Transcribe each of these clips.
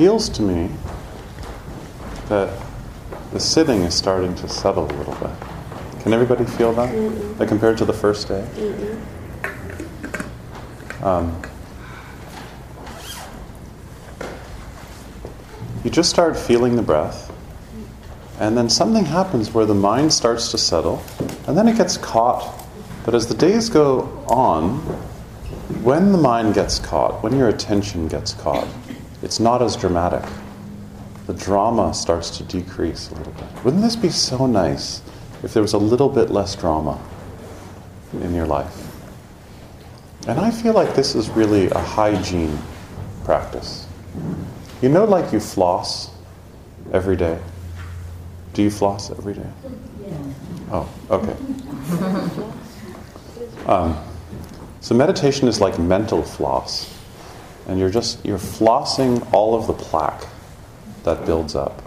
feels to me that the sitting is starting to settle a little bit. Can everybody feel that? Like compared to the first day? Um, you just start feeling the breath, and then something happens where the mind starts to settle, and then it gets caught. But as the days go on, when the mind gets caught, when your attention gets caught, it's not as dramatic. The drama starts to decrease a little bit. Wouldn't this be so nice if there was a little bit less drama in your life? And I feel like this is really a hygiene practice. You know, like you floss every day? Do you floss every day? Oh, okay. Um, so meditation is like mental floss, and you're just you're flossing all of the plaque that builds up.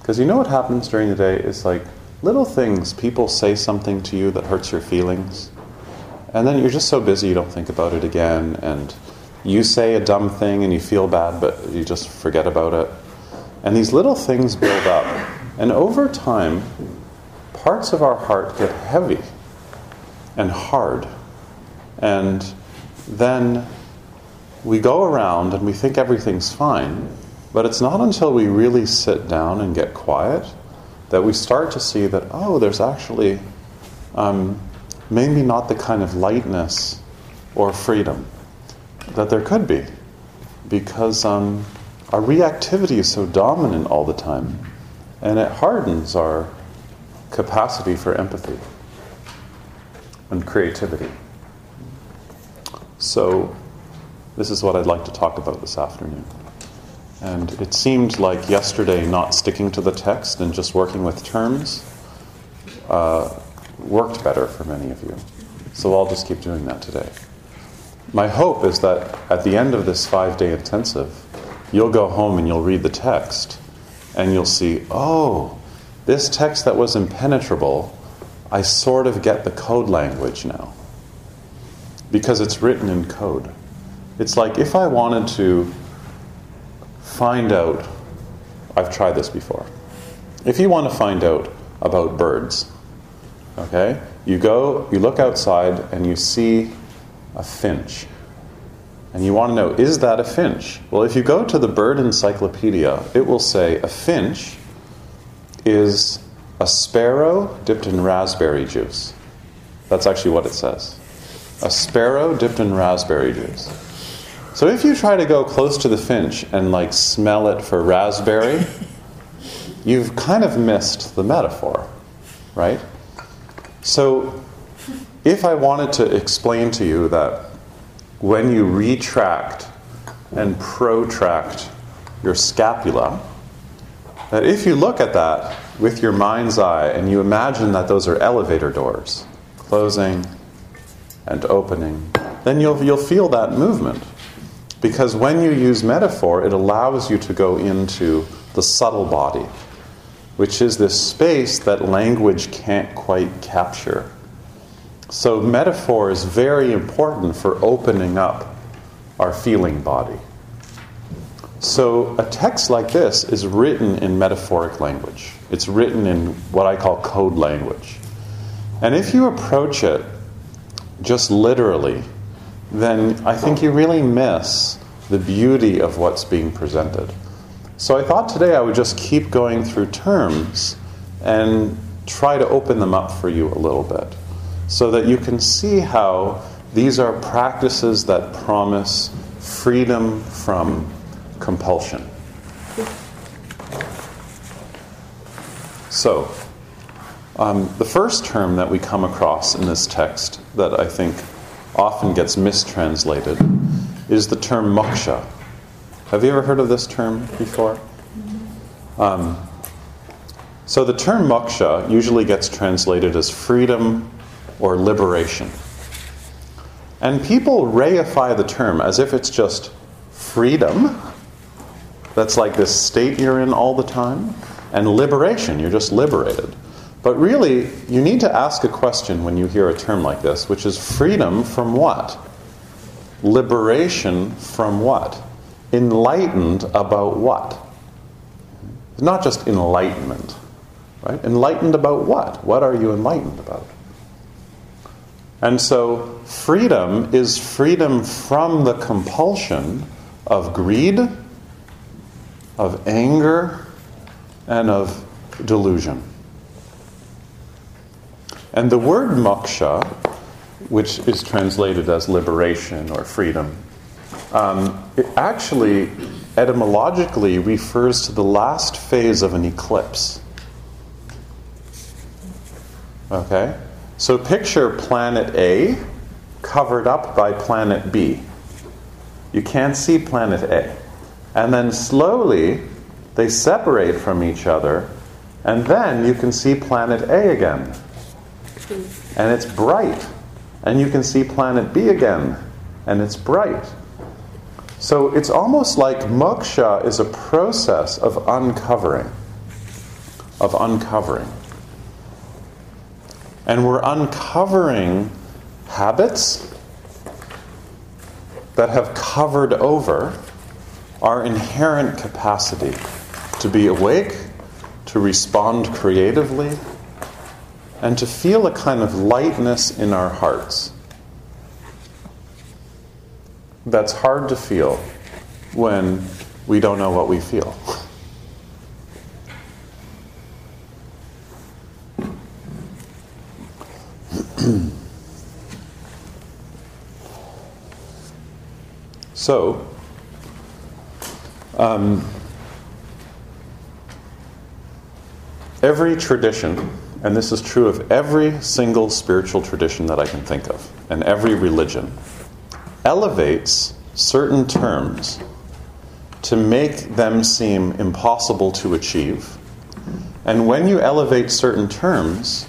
Because you know what happens during the day is like little things. People say something to you that hurts your feelings, and then you're just so busy you don't think about it again, and you say a dumb thing and you feel bad, but you just forget about it. And these little things build up. And over time, parts of our heart get heavy and hard. And then we go around and we think everything's fine, but it's not until we really sit down and get quiet that we start to see that, oh, there's actually um, maybe not the kind of lightness or freedom that there could be because um, our reactivity is so dominant all the time and it hardens our capacity for empathy and creativity. So, this is what I'd like to talk about this afternoon. And it seemed like yesterday not sticking to the text and just working with terms uh, worked better for many of you. So I'll just keep doing that today. My hope is that at the end of this five day intensive, you'll go home and you'll read the text and you'll see, oh, this text that was impenetrable, I sort of get the code language now because it's written in code. It's like if I wanted to find out, I've tried this before. If you want to find out about birds, okay, you go, you look outside and you see a finch. And you want to know, is that a finch? Well, if you go to the bird encyclopedia, it will say a finch is a sparrow dipped in raspberry juice. That's actually what it says. A sparrow dipped in raspberry juice. So if you try to go close to the finch and like smell it for raspberry, you've kind of missed the metaphor, right? So if I wanted to explain to you that when you retract and protract your scapula, that if you look at that with your mind's eye and you imagine that those are elevator doors, closing and opening, then you'll, you'll feel that movement. Because when you use metaphor, it allows you to go into the subtle body, which is this space that language can't quite capture. So, metaphor is very important for opening up our feeling body. So, a text like this is written in metaphoric language. It's written in what I call code language. And if you approach it just literally, then I think you really miss the beauty of what's being presented. So I thought today I would just keep going through terms and try to open them up for you a little bit so that you can see how these are practices that promise freedom from compulsion. So, um, the first term that we come across in this text that I think often gets mistranslated is the term moksha. Have you ever heard of this term before? Um, so the term moksha usually gets translated as freedom or liberation. And people reify the term as if it's just freedom, that's like this state you're in all the time, and liberation, you're just liberated. But really, you need to ask a question when you hear a term like this, which is freedom from what? Liberation from what? Enlightened about what? Not just enlightenment, right? Enlightened about what? What are you enlightened about? And so, freedom is freedom from the compulsion of greed, of anger, and of delusion. And the word moksha, which is translated as liberation or freedom, um, it actually etymologically refers to the last phase of an eclipse. Okay? So picture planet A covered up by planet B. You can't see planet A. And then slowly they separate from each other, and then you can see planet A again. And it's bright. And you can see planet B again, and it's bright. So it's almost like moksha is a process of uncovering. Of uncovering. And we're uncovering habits that have covered over our inherent capacity to be awake, to respond creatively, and to feel a kind of lightness in our hearts. That's hard to feel when we don't know what we feel. so, um, every tradition, and this is true of every single spiritual tradition that I can think of, and every religion, elevates certain terms to make them seem impossible to achieve. And when you elevate certain terms,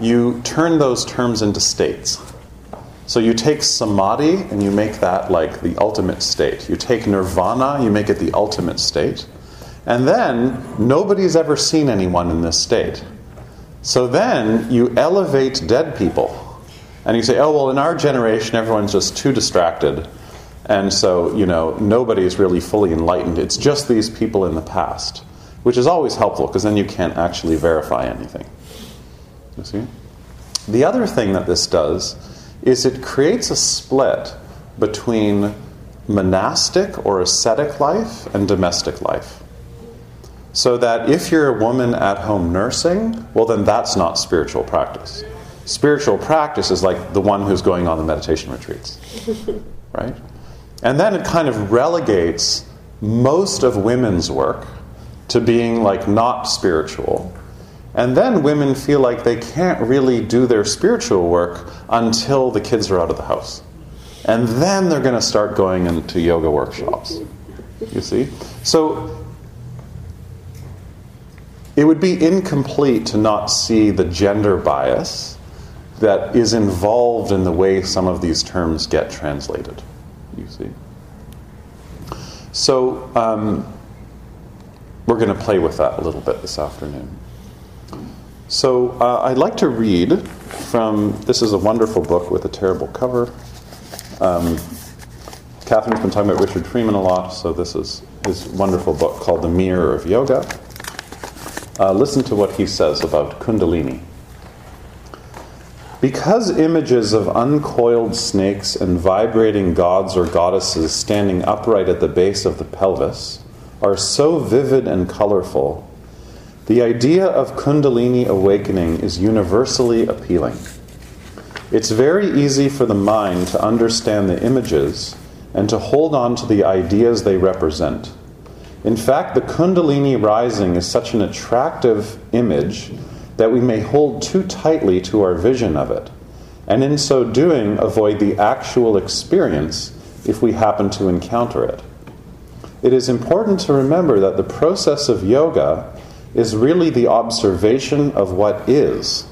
you turn those terms into states. So you take samadhi and you make that like the ultimate state. You take nirvana, you make it the ultimate state. And then nobody's ever seen anyone in this state. So then you elevate dead people. And you say, oh, well, in our generation, everyone's just too distracted. And so, you know, nobody's really fully enlightened. It's just these people in the past, which is always helpful because then you can't actually verify anything. You see? The other thing that this does is it creates a split between monastic or ascetic life and domestic life. So that if you're a woman at home nursing, well, then that's not spiritual practice. Spiritual practice is like the one who's going on the meditation retreats, right? And then it kind of relegates most of women's work to being like not spiritual and then women feel like they can't really do their spiritual work until the kids are out of the house. And then they're going to start going into yoga workshops. You see? So it would be incomplete to not see the gender bias that is involved in the way some of these terms get translated. You see? So um, we're going to play with that a little bit this afternoon. So uh, I'd like to read from this is a wonderful book with a terrible cover. Um, Catherine's been talking about Richard Freeman a lot, so this is his wonderful book called The Mirror of Yoga. Uh, listen to what he says about Kundalini. Because images of uncoiled snakes and vibrating gods or goddesses standing upright at the base of the pelvis are so vivid and colorful, the idea of Kundalini awakening is universally appealing. It's very easy for the mind to understand the images and to hold on to the ideas they represent. In fact, the Kundalini rising is such an attractive image that we may hold too tightly to our vision of it, and in so doing, avoid the actual experience if we happen to encounter it. It is important to remember that the process of yoga is really the observation of what is.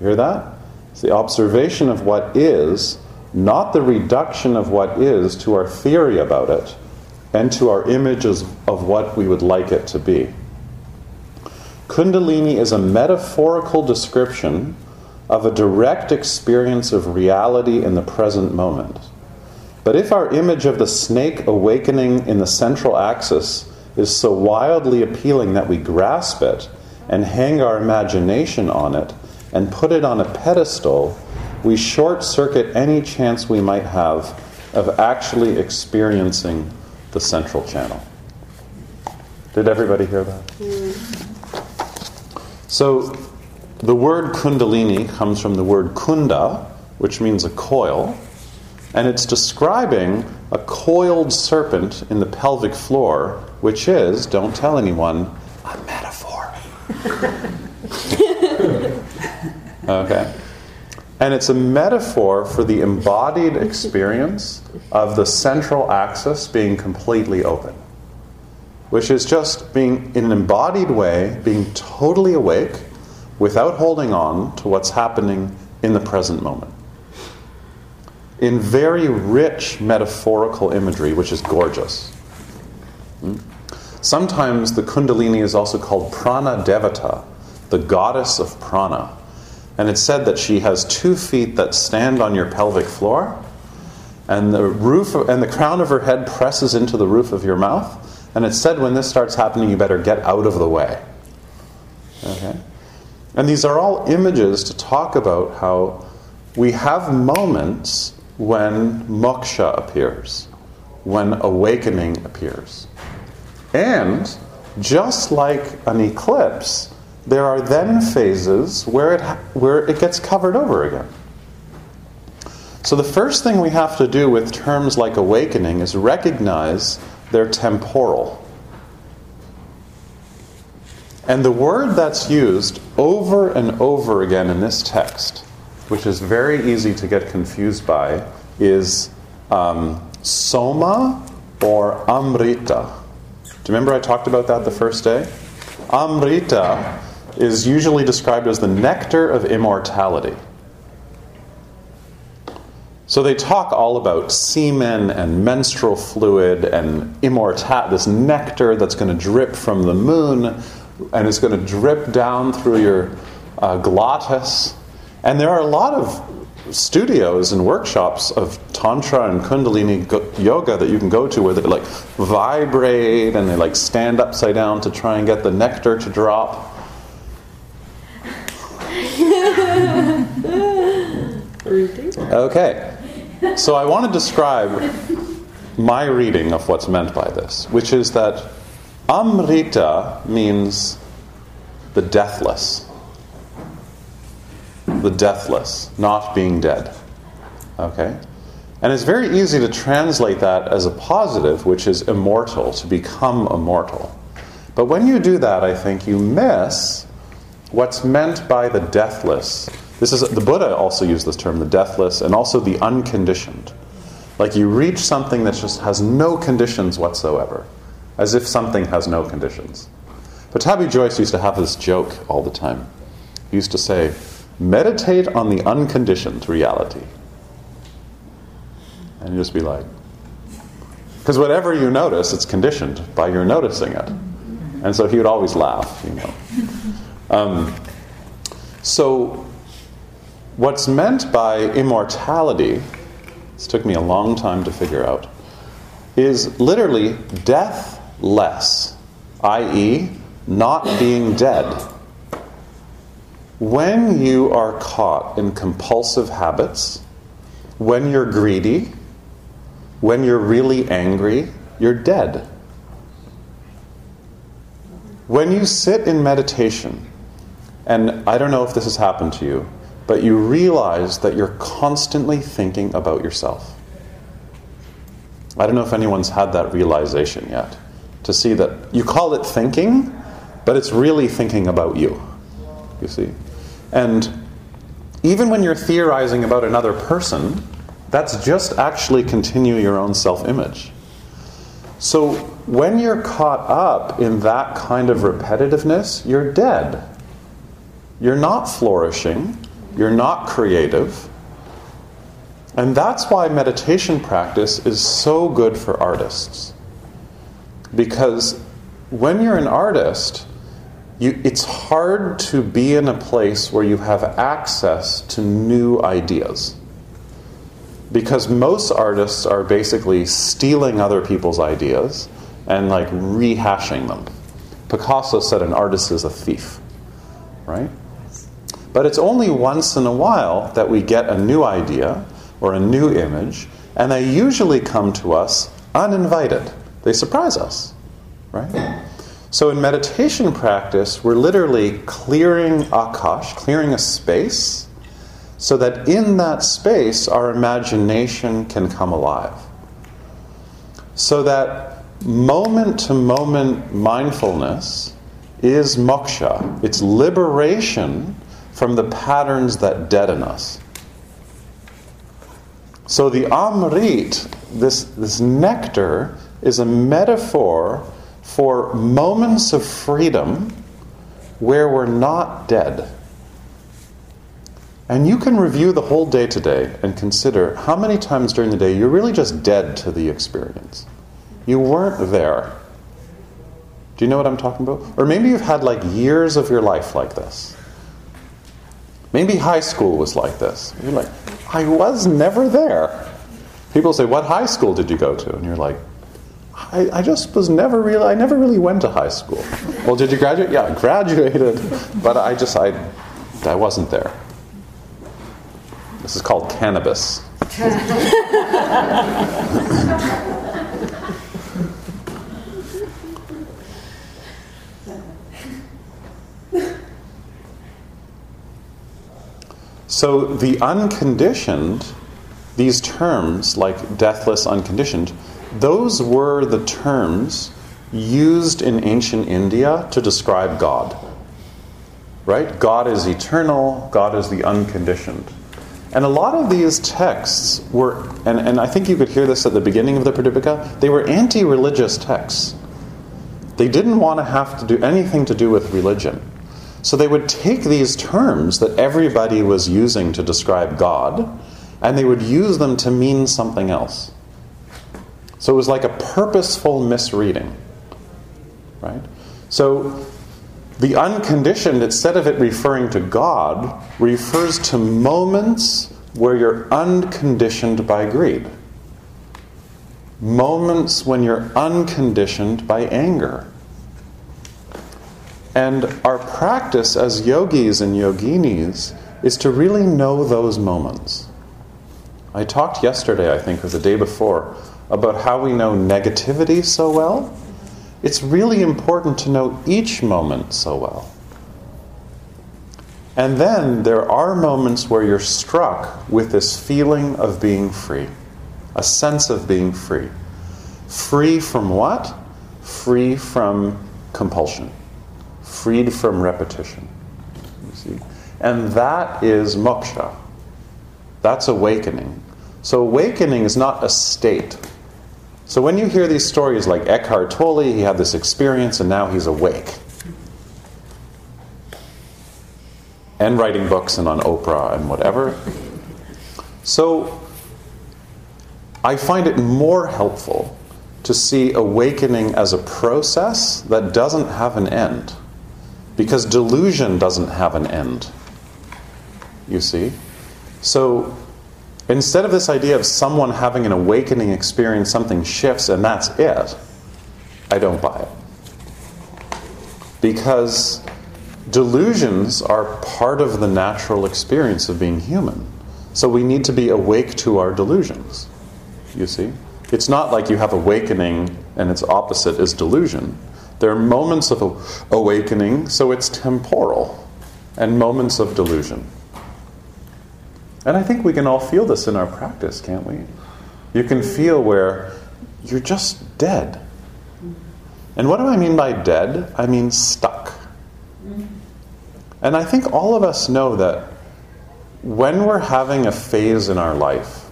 You hear that? It's the observation of what is, not the reduction of what is to our theory about it and to our images of what we would like it to be. Kundalini is a metaphorical description of a direct experience of reality in the present moment. But if our image of the snake awakening in the central axis is so wildly appealing that we grasp it and hang our imagination on it and put it on a pedestal, we short circuit any chance we might have of actually experiencing the central channel. Did everybody hear that? So, the word kundalini comes from the word kunda, which means a coil, and it's describing a coiled serpent in the pelvic floor, which is, don't tell anyone, a metaphor. okay? And it's a metaphor for the embodied experience of the central axis being completely open, which is just being, in an embodied way, being totally awake without holding on to what's happening in the present moment. In very rich metaphorical imagery, which is gorgeous. Hmm? Sometimes the Kundalini is also called Prana Devata, the goddess of prana. And it's said that she has two feet that stand on your pelvic floor, and the roof and the crown of her head presses into the roof of your mouth. And it's said when this starts happening, you better get out of the way. Okay? And these are all images to talk about how we have moments when moksha appears, when awakening appears. And just like an eclipse, there are then phases where it, where it gets covered over again. So, the first thing we have to do with terms like awakening is recognize they're temporal. And the word that's used over and over again in this text, which is very easy to get confused by, is um, soma or amrita. Do you remember I talked about that the first day? Amrita is usually described as the nectar of immortality. So they talk all about semen and menstrual fluid and immortality, this nectar that's going to drip from the moon and it's going to drip down through your uh, glottis. And there are a lot of studios and workshops of tantra and kundalini yoga that you can go to where they like vibrate and they like stand upside down to try and get the nectar to drop. okay. So I want to describe my reading of what's meant by this, which is that Amrita means the deathless. The deathless, not being dead. Okay? And it's very easy to translate that as a positive, which is immortal, to become immortal. But when you do that, I think you miss what's meant by the deathless this is the Buddha also used this term, the deathless, and also the unconditioned. Like you reach something that just has no conditions whatsoever, as if something has no conditions. But Pattabhi Jois used to have this joke all the time. He used to say, meditate on the unconditioned reality. And you just be like, because whatever you notice, it's conditioned by your noticing it. And so he would always laugh, you know. Um, so, what's meant by immortality, this took me a long time to figure out, is literally deathless, i.e., not being dead. When you are caught in compulsive habits, when you're greedy, when you're really angry, you're dead. When you sit in meditation, and I don't know if this has happened to you, but you realize that you're constantly thinking about yourself. I don't know if anyone's had that realization yet. To see that you call it thinking, but it's really thinking about you. You see? And even when you're theorizing about another person, that's just actually continue your own self image. So when you're caught up in that kind of repetitiveness, you're dead. You're not flourishing, you're not creative. And that's why meditation practice is so good for artists. Because when you're an artist, you, it's hard to be in a place where you have access to new ideas because most artists are basically stealing other people's ideas and like rehashing them. Picasso said an artist is a thief, right? But it's only once in a while that we get a new idea or a new image, and they usually come to us uninvited. They surprise us, right? So in meditation practice, we're literally clearing akash, clearing a space so that in that space our imagination can come alive. So that moment to moment mindfulness is moksha, it's liberation from the patterns that deaden us. So the amrit, this, this nectar, is a metaphor for moments of freedom where we're not dead. And you can review the whole day today and consider how many times during the day you're really just dead to the experience. You weren't there. Do you know what I'm talking about? Or maybe you've had like years of your life like this. Maybe high school was like this. You're like, I was never there. People say, What high school did you go to? And you're like, I, I just was never really, I never really went to high school. well, did you graduate? Yeah, I graduated, but I just, I, I wasn't there. This is called cannabis. so the unconditioned, these terms like deathless, unconditioned, those were the terms used in ancient India to describe God. Right? God is eternal, God is the unconditioned. And a lot of these texts were, and, and I think you could hear this at the beginning of the Pradipika, they were anti religious texts. They didn't want to have to do anything to do with religion. So they would take these terms that everybody was using to describe God, and they would use them to mean something else. So it was like a purposeful misreading. Right? So the unconditioned, instead of it referring to God, refers to moments where you're unconditioned by greed. Moments when you're unconditioned by anger. And our practice as yogis and yoginis is to really know those moments. I talked yesterday, I think, or the day before, about how we know negativity so well it's really important to know each moment so well. And then there are moments where you're struck with this feeling of being free, a sense of being free. Free from what? Free from compulsion, freed from repetition. You see? And that is moksha. That's awakening. So awakening is not a state. So when you hear these stories like Eckhart Tolle, he had this experience and now he's awake. And writing books and on Oprah and whatever. So I find it more helpful to see awakening as a process that doesn't have an end. Because delusion doesn't have an end. You see? So instead of this idea of someone having an awakening experience, something shifts and that's it, I don't buy it. Because delusions are part of the natural experience of being human. So we need to be awake to our delusions. You see? It's not like you have awakening and its opposite is delusion. There are moments of awakening, so it's temporal, and moments of delusion. And I think we can all feel this in our practice, can't we? You can feel where you're just dead. And what do I mean by dead? I mean stuck. And I think all of us know that when we're having a phase in our life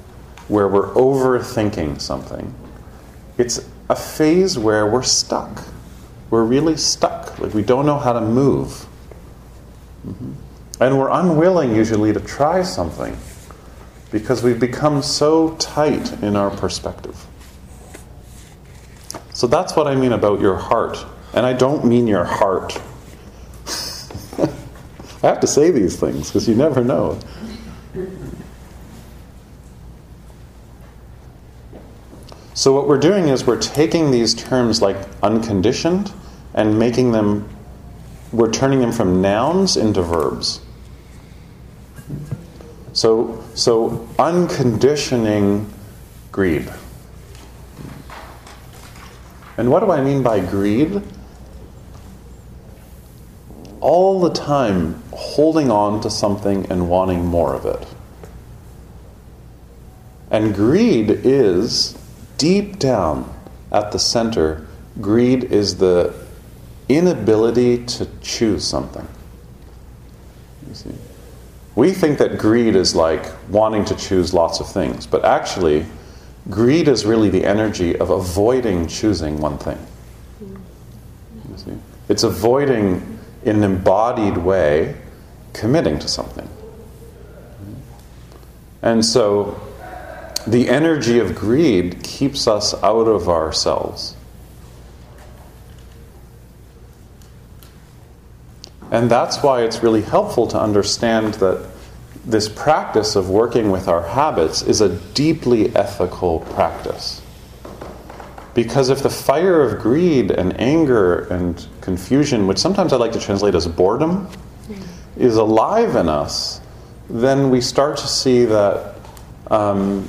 where we're overthinking something, it's a phase where we're stuck. We're really stuck. Like we don't know how to move. Mm-hmm. And we're unwilling usually to try something because we've become so tight in our perspective. So that's what I mean about your heart. And I don't mean your heart. I have to say these things because you never know. So, what we're doing is we're taking these terms like unconditioned and making them, we're turning them from nouns into verbs. So, so unconditioning greed. And what do I mean by greed? All the time holding on to something and wanting more of it. And greed is deep down at the center, greed is the inability to choose something. We think that greed is like wanting to choose lots of things, but actually, greed is really the energy of avoiding choosing one thing. It's avoiding, in an embodied way, committing to something. And so, the energy of greed keeps us out of ourselves. And that's why it's really helpful to understand that this practice of working with our habits is a deeply ethical practice. Because if the fire of greed and anger and confusion, which sometimes I like to translate as boredom, is alive in us, then we start to see that um,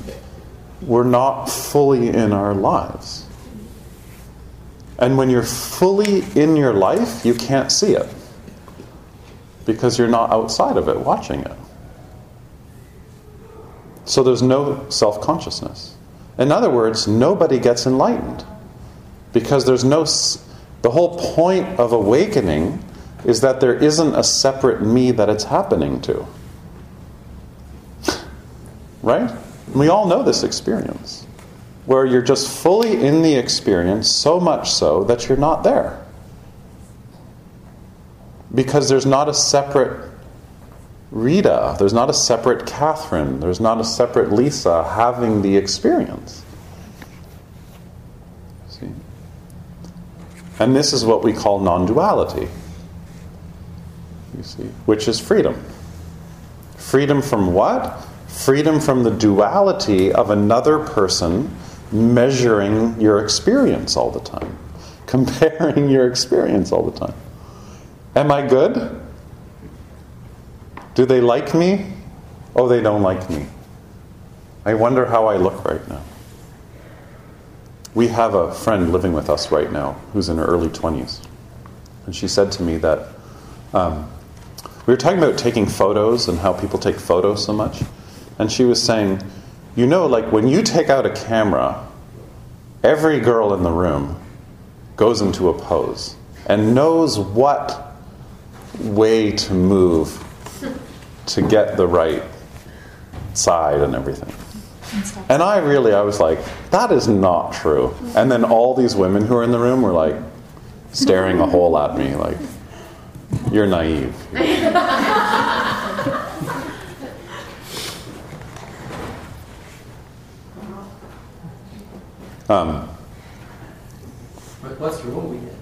we're not fully in our lives. And when you're fully in your life, you can't see it because you're not outside of it watching it. So there's no self consciousness. In other words, nobody gets enlightened because there's no. The whole point of awakening is that there isn't a separate me that it's happening to. right? We all know this experience where you're just fully in the experience, so much so that you're not there. Because there's not a separate Rita, there's not a separate Catherine, there's not a separate Lisa having the experience. See? And this is what we call non duality, you see, which is freedom. Freedom from what? Freedom from the duality of another person measuring your experience all the time, comparing your experience all the time. Am I good? Do they like me? Oh, they don't like me. I wonder how I look right now. We have a friend living with us right now who's in her early 20s. And she said to me that um, we were talking about taking photos and how people take photos so much. And she was saying, You know, like when you take out a camera, every girl in the room goes into a pose and knows what way to move to get the right side and everything. And I really, I was like, that is not true. And then all these women who are in the room were like staring a hole at me, like, you're naive. um, What's wrong with it?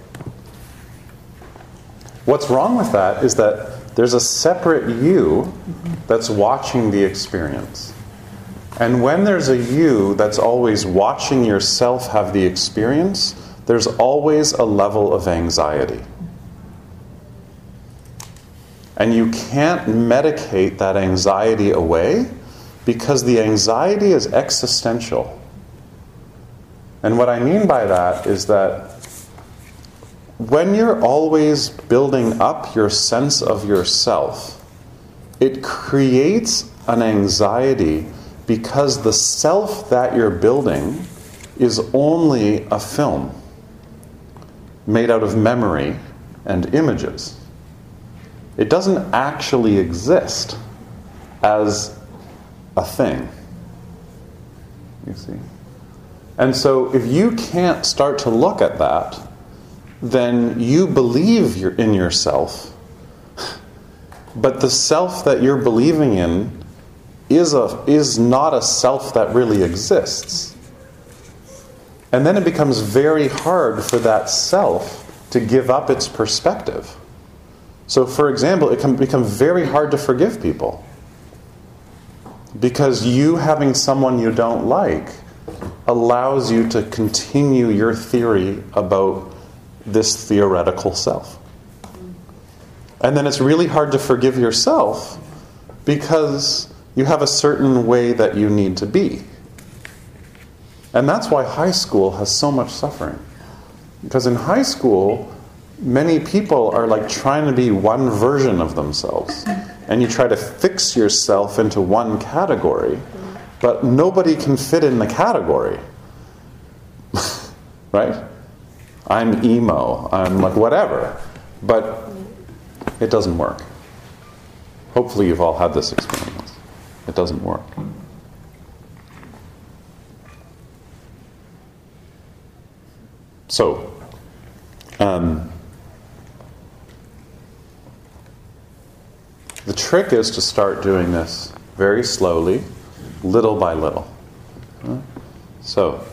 What's wrong with that is that there's a separate you that's watching the experience. And when there's a you that's always watching yourself have the experience, there's always a level of anxiety. And you can't medicate that anxiety away because the anxiety is existential. And what I mean by that is that when you're always building up your sense of yourself, it creates an anxiety because the self that you're building is only a film made out of memory and images. It doesn't actually exist as a thing. You see? And so if you can't start to look at that, then you believe in yourself. But the self that you're believing in is, a, is not a self that really exists. And then it becomes very hard for that self to give up its perspective. So, for example, it can become very hard to forgive people. Because you having someone you don't like allows you to continue your theory about this theoretical self. And then it's really hard to forgive yourself because you have a certain way that you need to be. And that's why high school has so much suffering. Because in high school, many people are like trying to be one version of themselves. And you try to fix yourself into one category, but nobody can fit in the category. right? I'm emo, I'm like whatever. But it doesn't work. Hopefully, you've all had this experience. It doesn't work. So, um, the trick is to start doing this very slowly, little by little. So,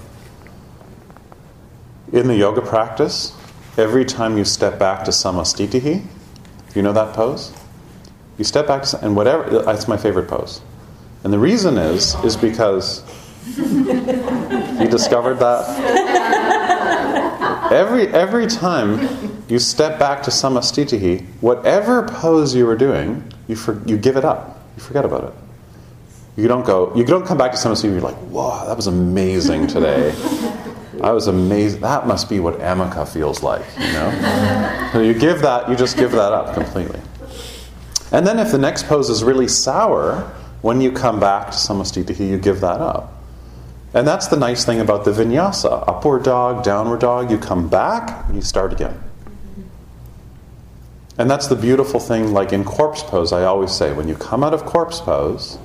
in the yoga practice, every time you step back to samasthiti, you know that pose? You step back to, and whatever, it's my favorite pose. And the reason is, is because you discovered that. Every, every time you step back to samasthiti, whatever pose you were doing, you, for, you give it up. You forget about it. You don't go, you don't come back to samasthiti and you're like, whoa, that was amazing today. I was amazed. That must be what Amika feels like, you know? so you give that, you just give that up completely. And then if the next pose is really sour, when you come back to samasthiti, you give that up. And that's the nice thing about the vinyasa. Upward dog, downward dog, you come back and you start again. And that's the beautiful thing, like in corpse pose, I always say, when you come out of corpse pose,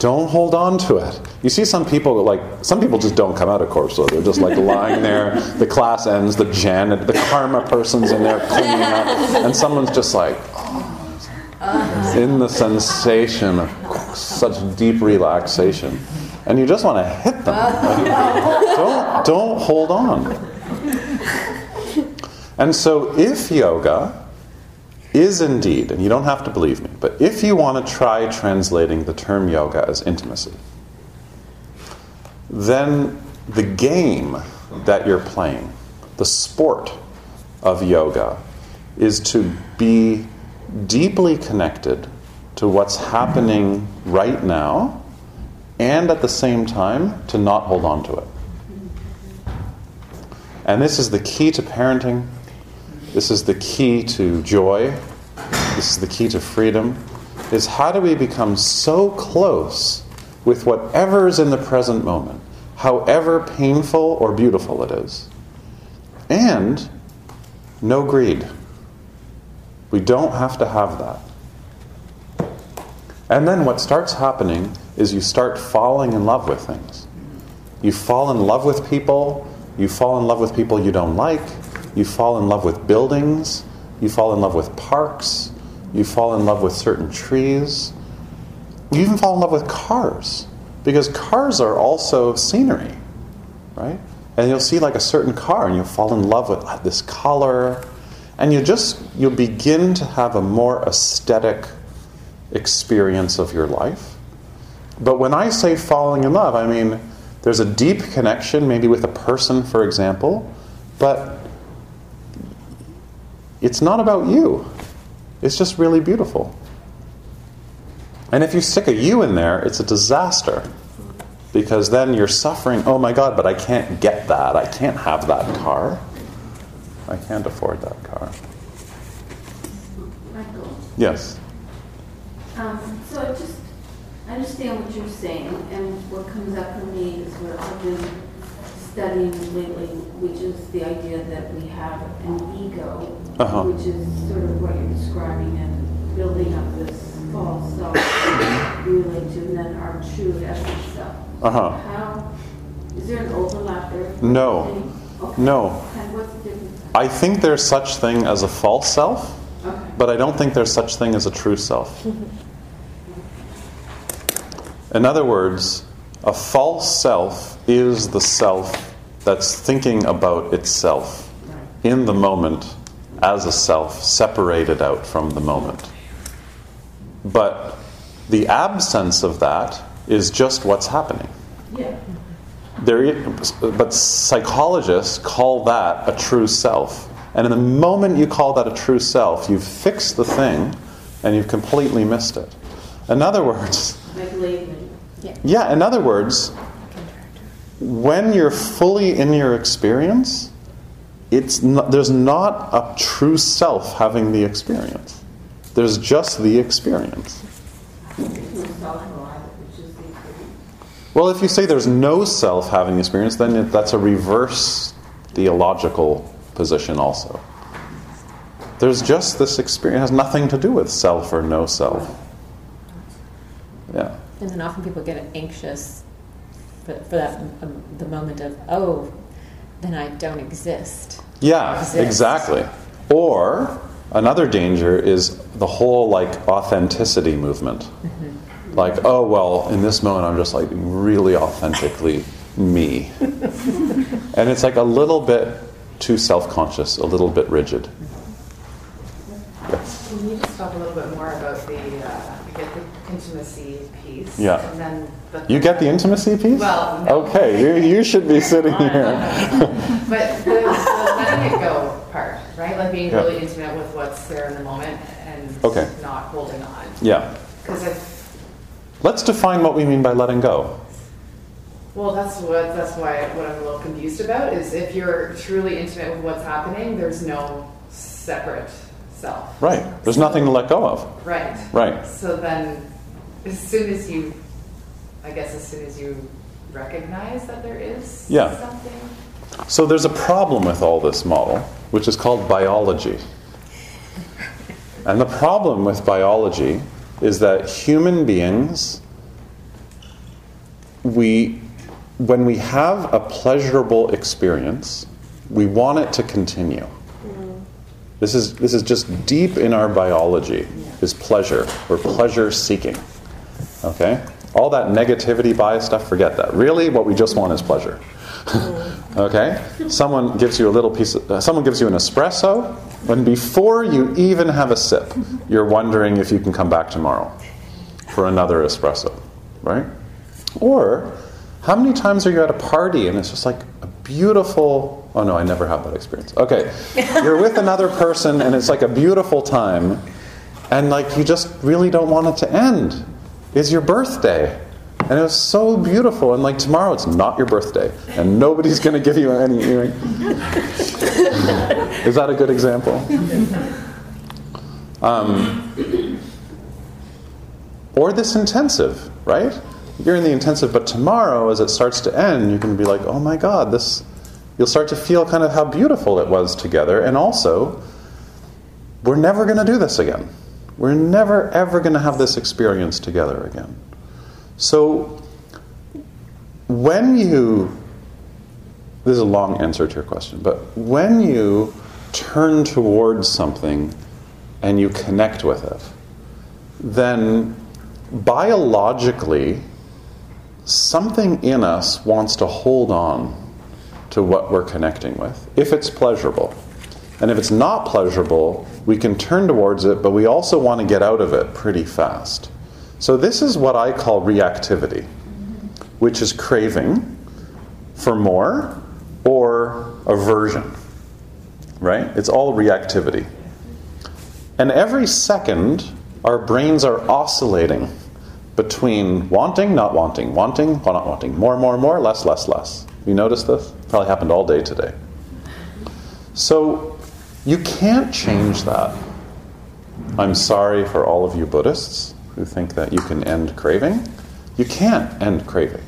don't hold on to it. You see some people like some people just don't come out of corpse so they're just like lying there. The class ends, the janitor, the karma person's in there cleaning up, and someone's just like oh, in the sensation of such deep relaxation, and you just want to hit them. Like, don't don't hold on. And so, if yoga is indeed, and you don't have to believe me, but if you want to try translating the term yoga as intimacy, then the game that you're playing, the sport of yoga, is to be deeply connected to what's happening right now and at the same time to not hold on to it. And this is the key to parenting this is the key to joy. This is the key to freedom. Is how do we become so close with whatever is in the present moment, however painful or beautiful it is, and no greed. We don't have to have that. And then what starts happening is you start falling in love with things. You fall in love with people, you fall in love with people you don't like, you fall in love with buildings, you fall in love with parks, you fall in love with certain trees, you even fall in love with cars. Because cars are also scenery, right? And you'll see like a certain car and you'll fall in love with uh, this color. And you just, you'll begin to have a more aesthetic experience of your life. But when I say falling in love, I mean there's a deep connection, maybe with a person, for example, but it's not about you. It's just really beautiful. And if you stick a you in there, it's a disaster. Because then you're suffering, oh my God, but I can't get that. I can't have that car. I can't afford that car. Michael, Yes. um, so I just, I understand what you're saying, and what comes up for me is what I've been studying lately, which is the idea that we have an ego, Uh-huh. which is sort of what you're describing, and building up this false self we relate to, and then our true essence self. Uh-huh. How, is there an overlap there? No. Okay. No. And what's the difference? I think there's such thing as a false self, Okay. but I don't think there's such thing as a true self. In other words, a false self is the self that's thinking about itself in the moment as a self, separated out from the moment. But the absence of that is just what's happening. Yeah. There, but psychologists call that a true self. And in the moment you call that a true self, you've fixed the thing and you've completely missed it. In other words, Like labeling. yeah, in other words, when you're fully in your experience, it's not, there's not a true self having the experience. There's just the experience. Well, if you say there's no self having experience, then it, that's a reverse theological position also. There's just this experience, it has nothing to do with self or no self. Yeah. And then often people get anxious for, for that um, the moment of oh, then I don't exist. Yeah, Exists. exactly. Or another danger is the whole like authenticity movement. Like, oh well, in this moment I'm just like really authentically me. and it's like a little bit too self-conscious, a little bit rigid. Yes. Can you just talk a little bit more about the, uh, the intimacy piece? Yeah. Then the. You get the intimacy piece? Well, no. Okay, you, you should be sitting here. But the, the letting it go part, right? Like being Yeah. really intimate with what's there in the moment and Okay. not holding on. Yeah. Because I, Let's define what we mean by letting go. well, that's what, that's why, what I'm a little confused about is if you're truly intimate with what's happening, there's no separate self. Right. There's nothing to let go of. Right. Right. So then, as soon as you, I guess as soon as you recognize that there is Yeah. something, So there's a problem with all this model, which is called biology. And the problem with biology is that human beings, we, when we have a pleasurable experience, we want it to continue. Mm-hmm. This is, this is just deep in our biology, is pleasure. We're pleasure seeking. Okay? All that negativity bias stuff, forget that. Really, what we just want is pleasure. okay? Someone gives you a little piece of, uh, someone gives you an espresso, and before you even have a sip, you're wondering if you can come back tomorrow for another espresso, right? Or how many times are you at a party and it's just like a beautiful oh no, I never have that experience. Okay. You're with another person and it's like a beautiful time and like you just really don't want it to end. It's your birthday. And it was so beautiful and like tomorrow it's not your birthday and nobody's going to give you any know. Is that a good example? Um, or this intensive, right? You're in the intensive, but tomorrow, as it starts to end, you can be like, oh my God, this. You'll start to feel kind of how beautiful it was together, and also, we're never going to do this again. We're never, ever going to have this experience together again. So, when you, this is a long answer to your question, but when you turn towards something and you connect with it, then biologically, something in us wants to hold on to what we're connecting with, if it's pleasurable. And if it's not pleasurable, we can turn towards it, but we also want to get out of it pretty fast. So, this is what I call reactivity, which is craving for more or aversion, right? It's all reactivity. And every second, our brains are oscillating between wanting, not wanting, wanting, not wanting, more, more, more, less, less, less. You notice this? Probably happened all day today. So you can't change that. I'm sorry for all of you Buddhists who think that you can end craving. You can't end craving.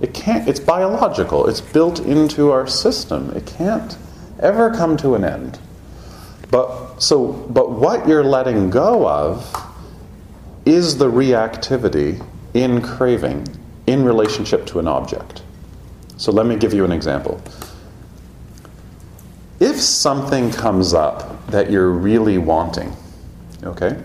It can't. It's biological. It's built into our system. It can't ever come to an end. But so but what you're letting go of is the reactivity in craving in relationship to an object. So let me give you an example. If something comes up that you're really wanting, okay?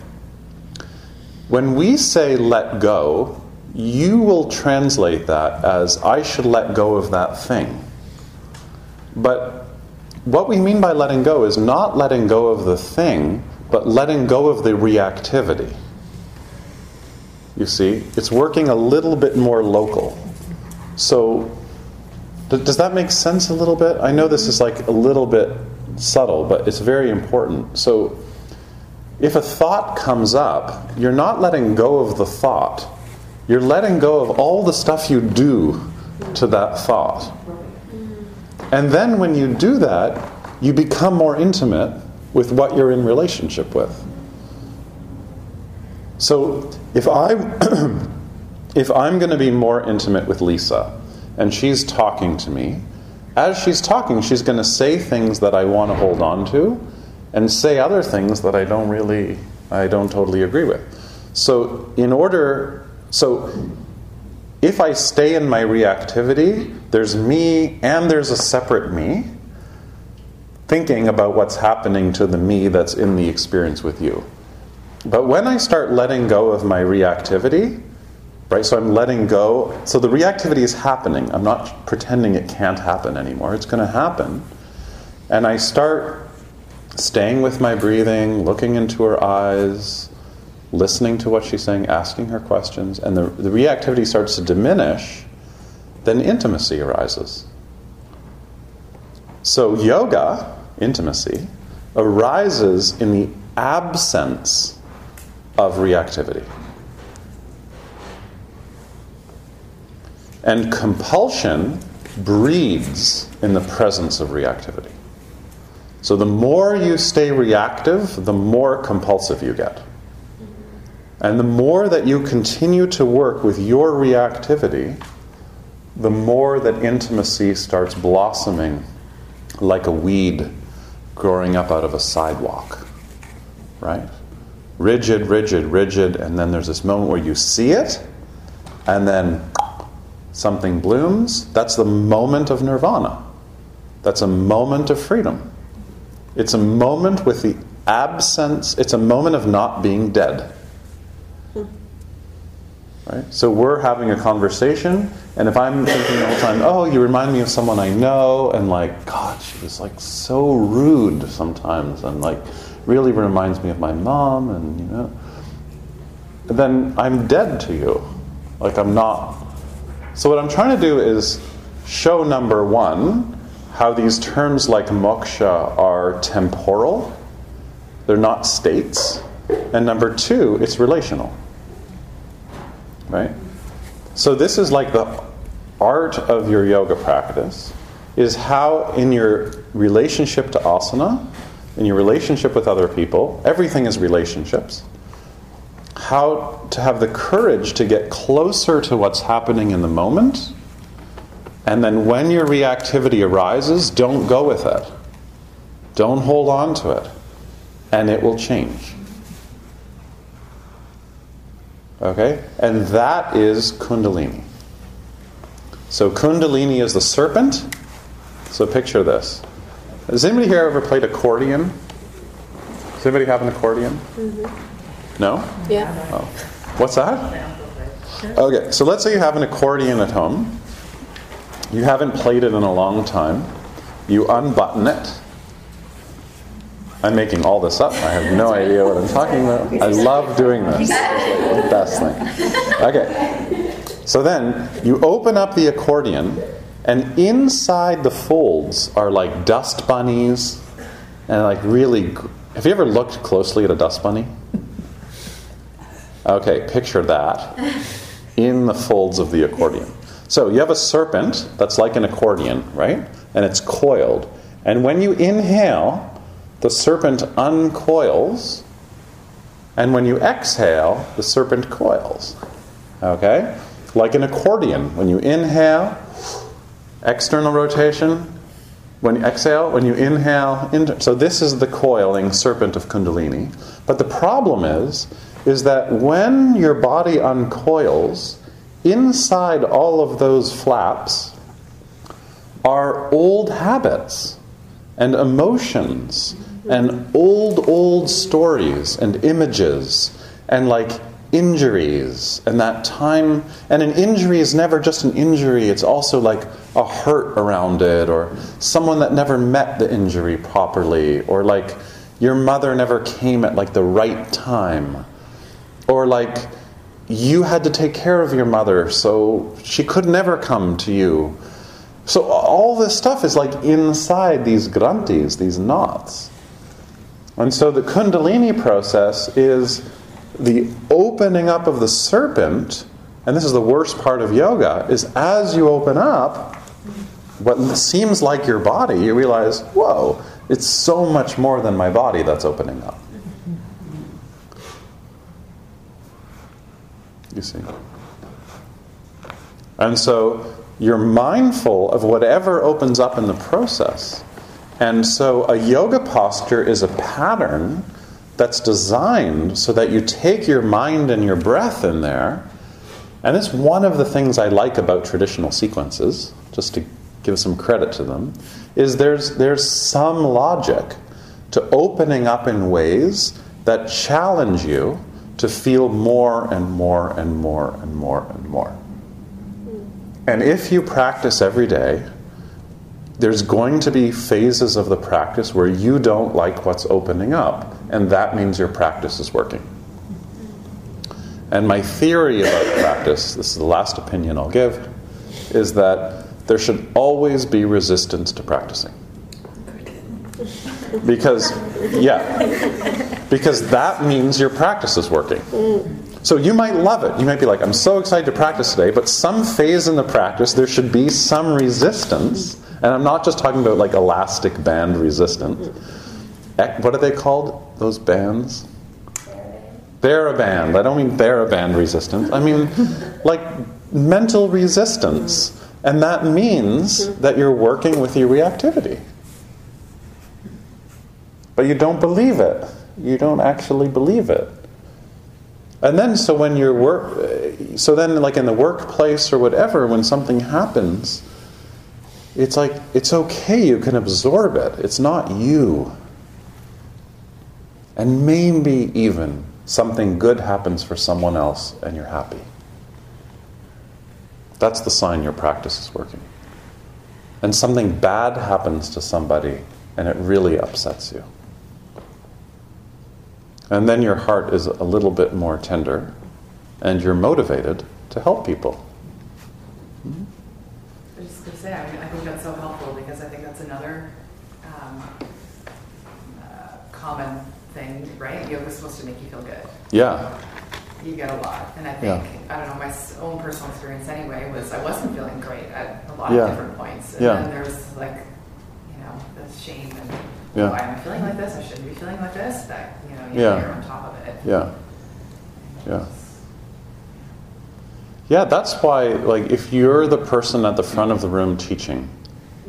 When we say let go, you will translate that as I should let go of that thing. But what we mean by letting go is not letting go of the thing, but letting go of the reactivity. You see, it's working a little bit more local. So does that make sense a little bit? I know this is like a little bit subtle, but it's very important. So, if a thought comes up, you're not letting go of the thought. You're letting go of all the stuff you do to that thought. And then when you do that, you become more intimate with what you're in relationship with. So, if I if I'm going to be more intimate with Lisa, and she's talking to me. As she's talking, she's going to say things that I want to hold on to and say other things that I don't really, I don't totally agree with. So, in order, so if I stay in my reactivity, there's me and there's a separate me thinking about what's happening to the me that's in the experience with you. But when I start letting go of my reactivity, Right? So I'm letting go. So the reactivity is happening. I'm not pretending it can't happen anymore. It's going to happen. And I start staying with my breathing, looking into her eyes, listening to what she's saying, asking her questions, and the, the reactivity starts to diminish, then intimacy arises. So, yoga, intimacy, arises in the absence of reactivity. And compulsion breeds in the presence of reactivity. So the more you stay reactive, the more compulsive you get. And the more that you continue to work with your reactivity, the more that intimacy starts blossoming like a weed growing up out of a sidewalk. Right? Rigid, rigid, rigid, and then there's this moment where you see it, and then something blooms, that's the moment of nirvana. That's a moment of freedom. It's a moment with the absence, it's a moment of not being dead. Hmm. Right? So we're having a conversation, and if I'm thinking all the time, oh, you remind me of someone I know, and like, God, she was like so rude sometimes, and like really reminds me of my mom, and you know, then I'm dead to you. Like I'm not so, what I'm trying to do is show number one how these terms like moksha are temporal, they're not states. And number two, it's relational. Right? So, this is like the art of your yoga practice is how, in your relationship to asana, in your relationship with other people, everything is relationships how to have the courage to get closer to what's happening in the moment. And then when your reactivity arises, don't go with it. Don't hold on to it. And it will change. Okay? And that is Kundalini. So Kundalini is the serpent. So picture this. Has anybody here ever played accordion? Does anybody have an accordion? Mm-hmm. No? Yeah. Oh. What's that? Okay, so let's say you have an accordion at home. You haven't played it in a long time. You unbutton it. I'm making all this up. I have no idea what I'm talking about. I love doing this. It's the best thing. Okay. So then you open up the accordion, and inside the folds are like dust bunnies and like really. Have you ever looked closely at a dust bunny? Okay, picture that in the folds of the accordion. So you have a serpent that's like an accordion, right? And it's coiled. And when you inhale, the serpent uncoils. And when you exhale, the serpent coils. Okay? Like an accordion. When you inhale, external rotation. When you exhale, when you inhale, inter- so this is the coiling serpent of Kundalini. But the problem is, is that when your body uncoils, inside all of those flaps are old habits and emotions and old, old stories and images and like injuries and that time. And an injury is never just an injury, it's also like a hurt around it or someone that never met the injury properly or like your mother never came at like the right time or like you had to take care of your mother so she could never come to you. So all this stuff is like inside these granthis these knots. And so the kundalini process is the opening up of the serpent and this is the worst part of yoga is as you open up what seems like your body you realize whoa it's so much more than my body that's opening up you see. And so you're mindful of whatever opens up in the process. And so a yoga posture is a pattern that's designed so that you take your mind and your breath in there. And it's one of the things I like about traditional sequences, just to give some credit to them, is there's, there's some logic to opening up in ways that challenge you to feel more and more and more and more and more. And if you practice every day, there's going to be phases of the practice where you don't like what's opening up, and that means your practice is working. And my theory about practice, this is the last opinion I'll give, is that there should always be resistance to practicing. Because, yeah, because that means your practice is working. So you might love it. You might be like, I'm so excited to practice today, but some phase in the practice, there should be some resistance. And I'm not just talking about like elastic band resistance. What are they called? Those bands? Theraband. I don't mean theraband resistance. I mean like mental resistance. And that means that you're working with your reactivity. But you don't believe it. You don't actually believe it. And then, so when you're work, so then, like in the workplace or whatever, when something happens, it's like it's okay. You can absorb it. It's not you. And maybe even something good happens for someone else, and you're happy. That's the sign your practice is working. And something bad happens to somebody, and it really upsets you. And then your heart is a little bit more tender, and you're motivated to help people. I was just gonna say, I, mean, I think that's so helpful because I think that's another um, uh, common thing, right? Yoga's supposed to make you feel good. Yeah, You get a lot, and I think I don't know my own personal experience anyway was I wasn't feeling great at a lot Yeah. of different points, and Yeah. then there's like you know the shame and Yeah. why am I feeling like this? I shouldn't be feeling like this. That you know Yeah. you're on top of it. yeah, yeah. Yeah, that's why, like, if you're the person at the front of the room teaching,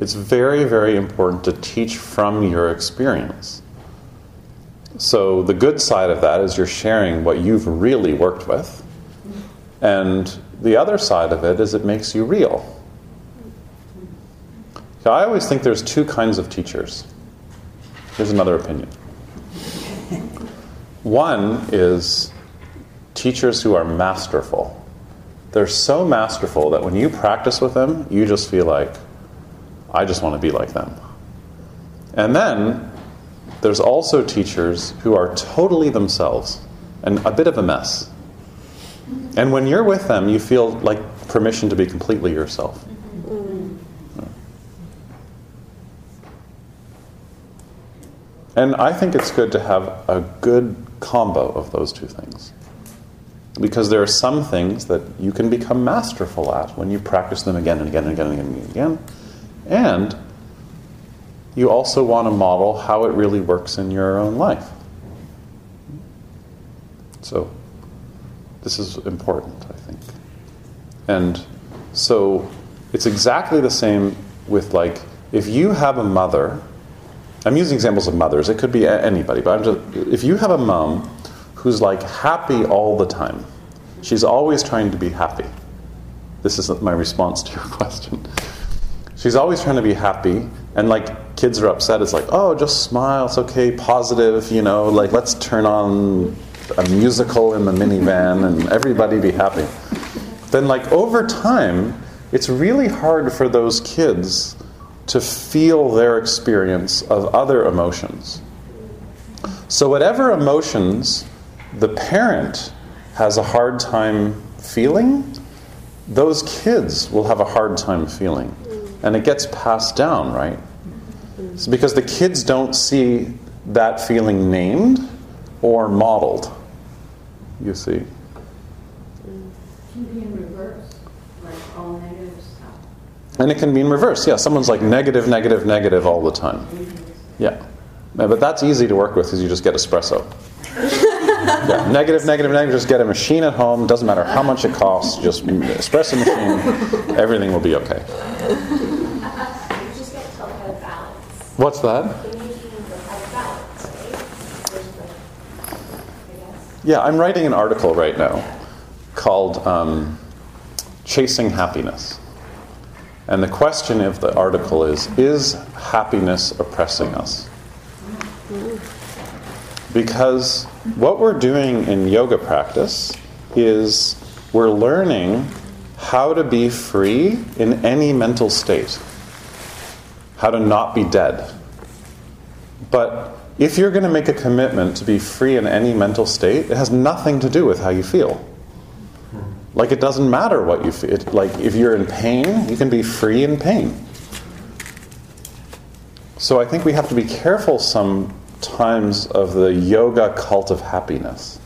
it's very, very important to teach from your experience. So, the good side of that is you're sharing what you've really worked with, And the other side of it is it makes you real. So I always think there's two kinds of teachers. Here's another opinion. One is teachers who are masterful. They're so masterful that when you practice with them, you just feel like, I just want to be like them. And then there's also teachers who are totally themselves and a bit of a mess. And when you're with them, you feel like permission to be completely yourself. And I think it's good to have a good combo of those two things. Because there are some things that you can become masterful at when you practice them again and again and again and again and again. And you also want to model how it really works in your own life. So, this is important, I think. And so, it's exactly the same with like, if you have a mother, I'm using examples of mothers, it could be anybody, but just, if you have a mom who's like happy all the time, she's always trying to be happy. This is my response to your question. She's always trying to be happy, and like kids are upset, it's like, oh, just smile, it's okay, positive, you know, like let's turn on a musical in the minivan and everybody be happy. Then, like, over time, it's really hard for those kids to feel their experience of other emotions. So, whatever emotions the parent has a hard time feeling, those kids will have a hard time feeling. And it gets passed down, right? It's because the kids don't see that feeling named or modeled, you see. It can be in reverse, like all negative stuff. And it can be in reverse. Yeah, someone's like negative, negative, negative all the time. Yeah. But that's easy to work with because you just get espresso. yeah, negative, negative, negative. Just get a machine at home. Doesn't matter how much it costs. Just espresso machine. Everything will be okay. You just get to how to balance. What's that? The main thing is how to balance, right? There's the, I guess. Yeah, I'm writing an article right now called um, Chasing Happiness. And the question of the article is Is happiness oppressing us? Because what we're doing in yoga practice is we're learning how to be free in any mental state, how to not be dead. But if you're going to make a commitment to be free in any mental state, it has nothing to do with how you feel. Like it doesn't matter what you feel. Like if you're in pain, you can be free in pain. So I think we have to be careful sometimes of the yoga cult of happiness.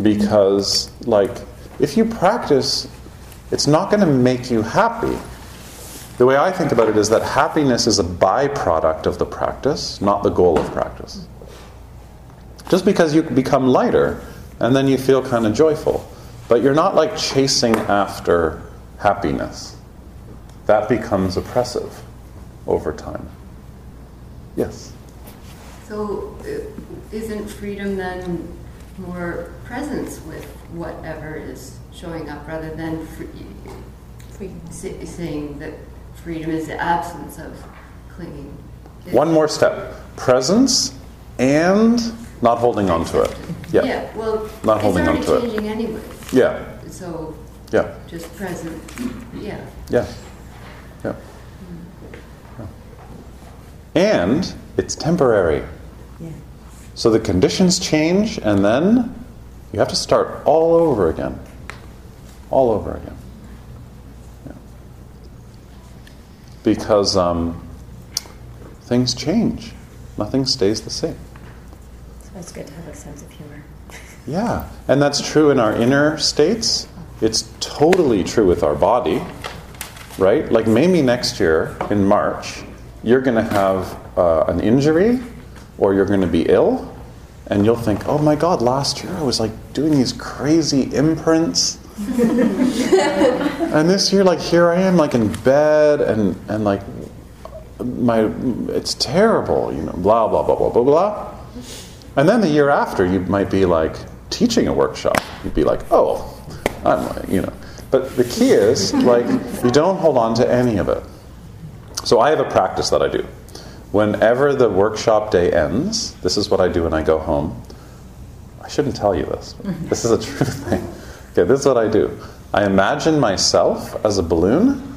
Because like if you practice, it's not going to make you happy. The way I think about it is that happiness is a byproduct of the practice, not the goal of practice. Just because you become lighter and then you feel kind of joyful, but you're not like chasing after happiness. That becomes oppressive over time. Yes. So, uh, isn't freedom then more presence with whatever is showing up rather than free, sa- saying that freedom is the absence of clinging? One more step presence and not holding on to it. Yeah. Yeah, well, Not holding on it's to it. already changing anyway. Yeah. So, Yeah. just present, yeah. Yeah. Yeah. Yeah. And it's temporary. Yeah. So the conditions change, and then you have to start all over again. All over again. Yeah. Because um, things change, nothing stays the same. It's good to have a sense of humor. Yeah, and that's true in our inner states. It's totally true with our body, right? Like maybe next year in March, you're going to have uh, an injury or you're going to be ill, and you'll think, oh my God, last year I was like doing these crazy imprints. and this year, like here I am, like in bed, and, and like my it's terrible, you know, blah blah blah blah blah blah. And then the year after, you might be like, teaching a workshop. You'd be like, oh, I'm, you know. But the key is, like, you don't hold on to any of it. So I have a practice that I do. Whenever the workshop day ends, this is what I do when I go home. I shouldn't tell you this. Mm-hmm. This is a true thing. Okay, this is what I do. I imagine myself as a balloon.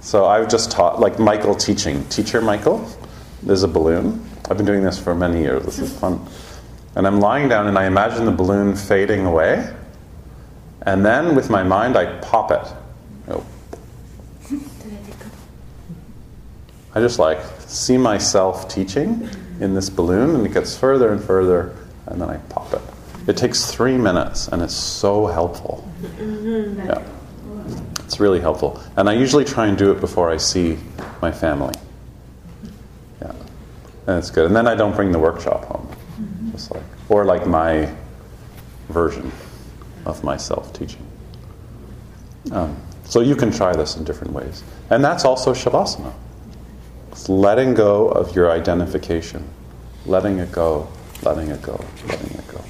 So I've just taught, like Michael teaching. Teacher Michael is a balloon. I've been doing this for many years. This is fun. And I'm lying down and I imagine the balloon fading away. And then with my mind, I pop it. Oh. I just like see myself teaching in this balloon, and it gets further and further, and then I pop it. It takes three minutes, and it's so helpful. Mm-hmm. Yeah. It's really helpful. And I usually try and do it before I see my family. And it's good. And then I don't bring the workshop home. Just like, or like my version of myself teaching. Um, so you can try this in different ways. And that's also Shavasana. It's letting go of your identification, letting it go, letting it go, letting it go.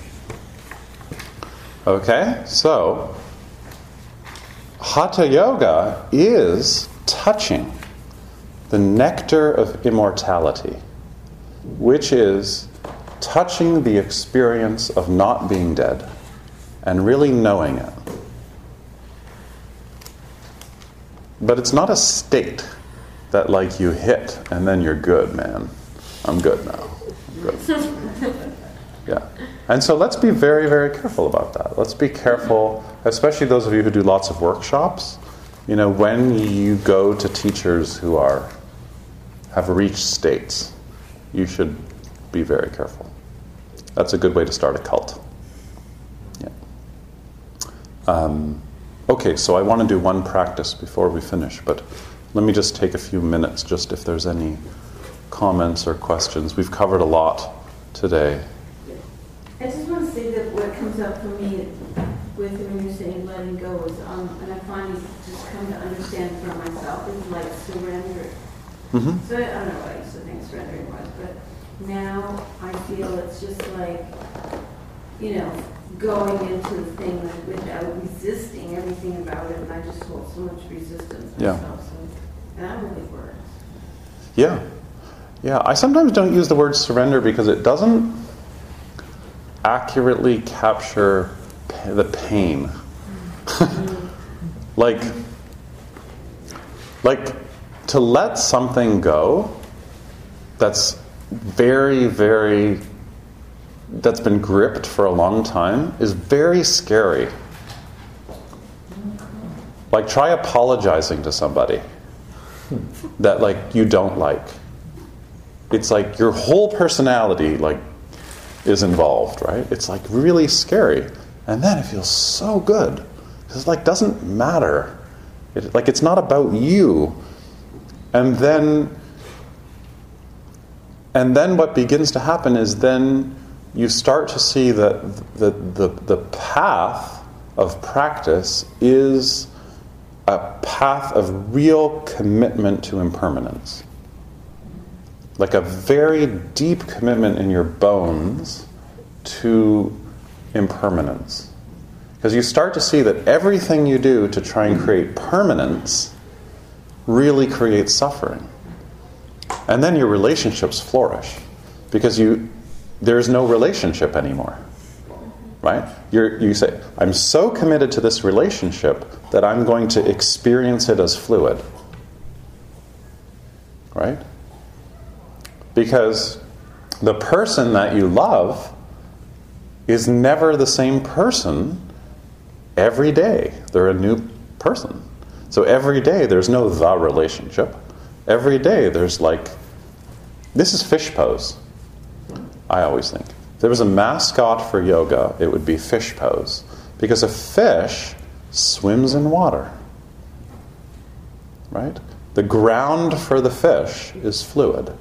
Okay, so Hatha Yoga is touching the nectar of immortality, which is touching the experience of not being dead and really knowing it. But it's not a state that like you hit and then you're good, man. I'm good now. I'm good. yeah. And so let's be very, very careful about that. Let's be careful, especially those of you who do lots of workshops. You know, when you go to teachers who are have reached states, you should be very careful. That's a good way to start a cult. Yeah. Um, okay, so I want to do one practice before we finish, but let me just take a few minutes, just if there's any comments or questions. We've covered a lot today. I just want to say that what comes up for me with when you're saying letting go is, um, and I finally just come to understand for myself, is like surrender. Mm-hmm. So I don't know I used to think surrendering was, but now I feel it's just like, you know, going into the thing without resisting everything about it, and I just hold so much resistance Yeah. myself. So and that really. Yeah. Yeah. I sometimes don't use the word surrender because it doesn't accurately capture the pain. like, like to let something go that's very, very, that's been gripped for a long time is very scary. Like, try apologizing to somebody that like you don't like. It's like your whole personality like is involved, right? It's like really scary, and then it feels so good because it like doesn't matter. It, like it's not about you, and then and then what begins to happen is then you start to see that the, the, the path of practice is a path of real commitment to impermanence. Like a very deep commitment in your bones to impermanence. Because you start to see that everything you do to try and create permanence really creates suffering. And then your relationships flourish because you, there's no relationship anymore right? You're, you say, I'm so committed to this relationship that I'm going to experience it as fluid, right? Because the person that you love is never the same person every day. They're a new person. So every day there's no the relationship. Every day there's like, this is fish pose, I always think. If there was a mascot for yoga, it would be fish pose. Because a fish swims in water. Right? The ground for the fish is fluid.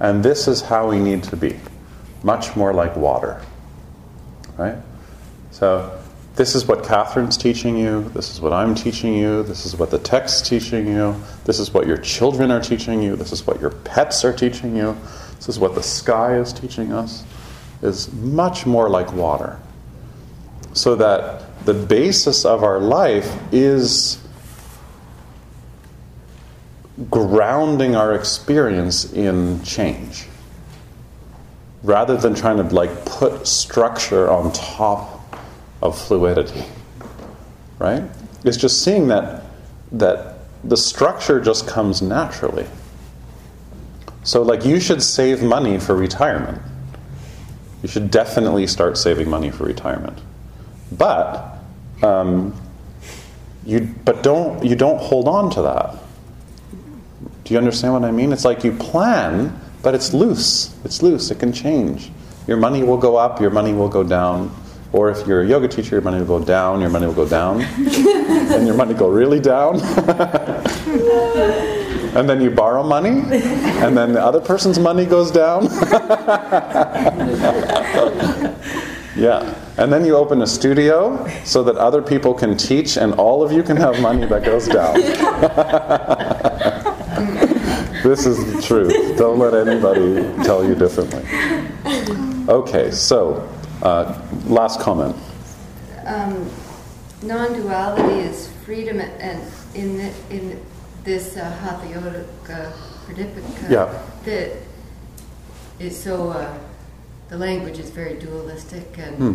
And this is how we need to be much more like water. Right? So, this is what Catherine's teaching you. This is what I'm teaching you. This is what the text's teaching you. This is what your children are teaching you. This is what your pets are teaching you. This is what the sky is teaching us. is much more like water. So that the basis of our life is grounding our experience in change rather than trying to like put structure on top of fluidity right it's just seeing that that the structure just comes naturally so like you should save money for retirement you should definitely start saving money for retirement but um, you but don't you don't hold on to that do you understand what I mean? It's like you plan, but it's loose. It's loose. It can change. Your money will go up, your money will go down. Or if you're a yoga teacher, your money will go down, your money will go down, and your money go really down. and then you borrow money, and then the other person's money goes down. yeah. And then you open a studio so that other people can teach and all of you can have money that goes down. this is the truth. Don't let anybody tell you differently. Okay, so uh, last comment. Um, non-duality is freedom, and in the, in this uh, Hatha Yoga Pradipika, Yeah. that is so. Uh, the language is very dualistic, and Hmm.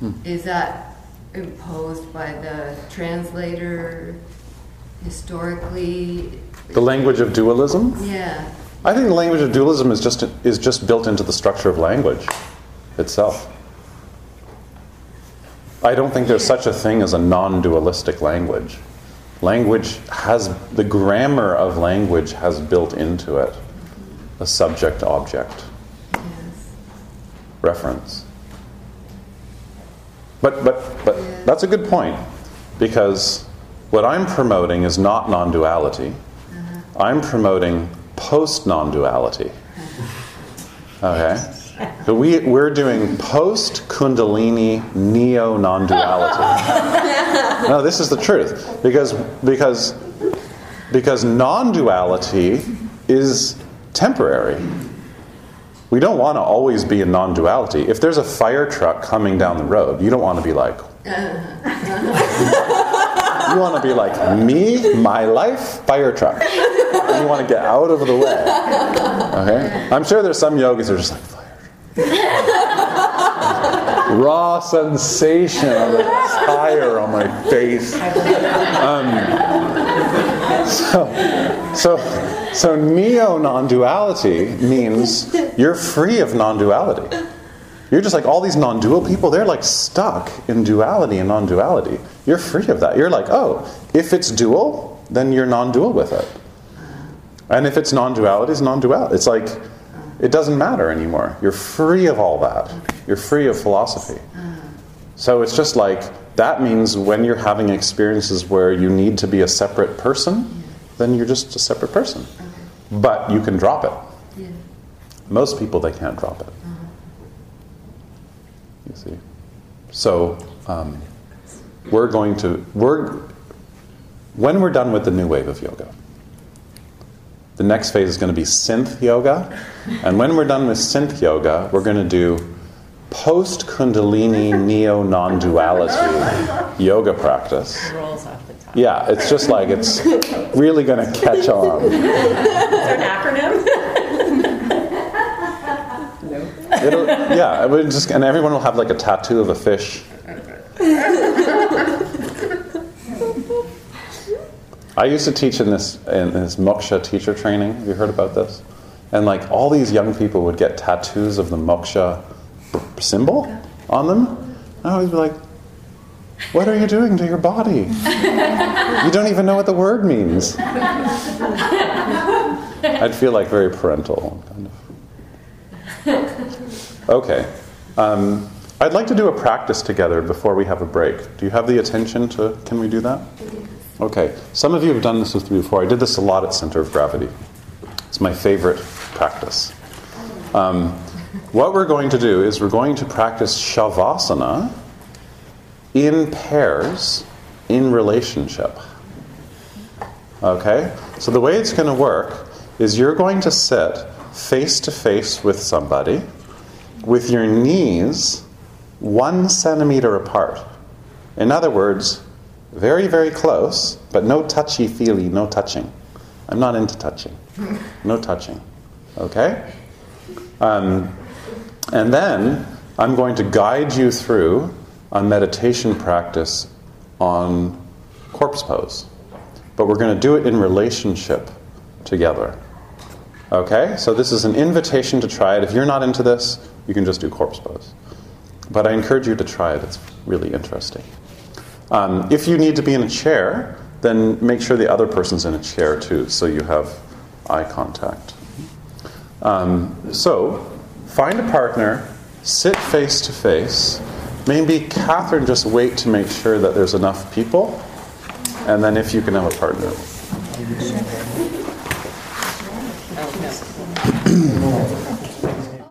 Hmm. is that imposed by the translator historically? The language of dualism? Yeah. I think the language of dualism is just is just built into the structure of language itself. I don't think there's such a thing as a non-dualistic language. Language has the grammar of language has built into it a subject object Yes. reference. But but but Yeah. that's a good point because what I'm promoting is not non-duality. Uh-huh. I'm promoting post non-duality. Okay? So we, we're doing post Kundalini neo non duality. no, this is the truth. Because, because, because non duality is temporary. We don't want to always be in non duality. If there's a fire truck coming down the road, you don't want to be like, you want to be like, me, my life, fire truck. You want to get out of the way. Okay? I'm sure there's some yogis who are just like, Raw sensation of the tire on my face. Um, so, so, so neo non duality means you're free of non duality. You're just like all these non dual people, they're like stuck in duality and non duality. You're free of that. You're like, oh, if it's dual, then you're non dual with it. And if it's non duality, it's non duality. It's like, it doesn't matter anymore. You're free of all that. You're free of philosophy. So it's just like, that means when you're having experiences where you need to be a separate person, then you're just a separate person. But you can drop it. Most people, they can't drop it. You see? So, um, we're going to, we're, when we're done with the new wave of yoga, the next phase is going to be synth yoga. And when we're done with synth yoga, we're going to do post Kundalini neo non duality yoga practice. Rolls off the tongue. Yeah, it's just like it's really going to catch on. Is there an acronym? It'll, yeah, it would just, and everyone will have like a tattoo of a fish. I used to teach in this in this moksha teacher training. Have you heard about this? And like all these young people would get tattoos of the moksha symbol on them. And I always be like, "What are you doing to your body? You don't even know what the word means." I'd feel like very parental, kind of. Okay. Um, I'd like to do a practice together before we have a break. Do you have the attention to? Can we do that? Okay. Some of you have done this with me before. I did this a lot at Center of Gravity. It's my favorite practice. Um, what we're going to do is we're going to practice Shavasana in pairs in relationship. Okay? So the way it's going to work is you're going to sit face to face with somebody with your knees one centimeter apart. In other words, very, very close, but no touchy feely, no touching. I'm not into touching. No touching. Okay? Um, and then I'm going to guide you through a meditation practice on corpse pose. But we're going to do it in relationship together. Okay? So this is an invitation to try it. If you're not into this, you can just do corpse pose. But I encourage you to try it, it's really interesting. Um, if you need to be in a chair, then make sure the other person's in a chair too, so you have eye contact. Um, so, find a partner, sit face to face. Maybe Catherine just wait to make sure that there's enough people, and then if you can have a partner.